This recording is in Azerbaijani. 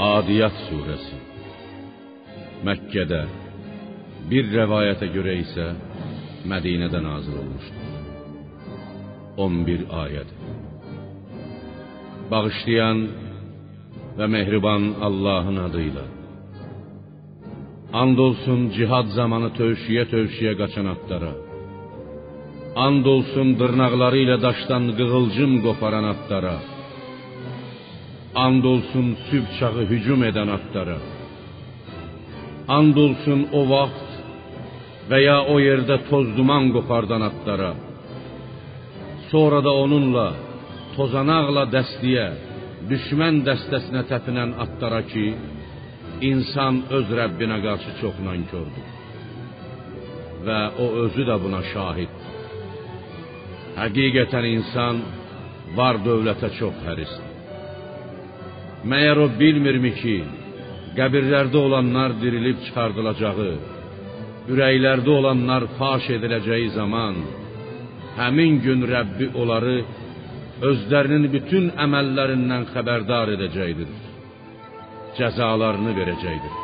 Adiyat surəsi Məkkədə bir rəvayətə görə isə Mədinədə nazil olmuşdur. 11 ayədir. Bağışlayan və mehriban Allahın adıyla. And olsun cihad zamanı tövşiyə-tövşiyə qaçan atlara. And olsun dırnaqları ilə daşdan qığılcım qoparan atlara. And olsun sübh çağı hücum edən atlara. And olsun o vaxt və ya o yerdə toz duman qopardan atlara. Sonra da onunla tozanaqla dəstəyə, düşmən dəstəsinə təpinən atlara ki, insan öz Rəbbinə qarşı çox nankördür. Və o özü də buna şahiddir. Həqiqətən insan var dövlətə çox hərisdir. Məyər o bilmirmi ki, qəbirlərdə olanlar dirilib çıxardılacağı, ürəklərdə olanlar faş ediləcəyi zaman həmin gün Rəbbi onları özlərinin bütün əməllərindən xəbərdar edəcəkdir. Cəzalarını verəcəkdir.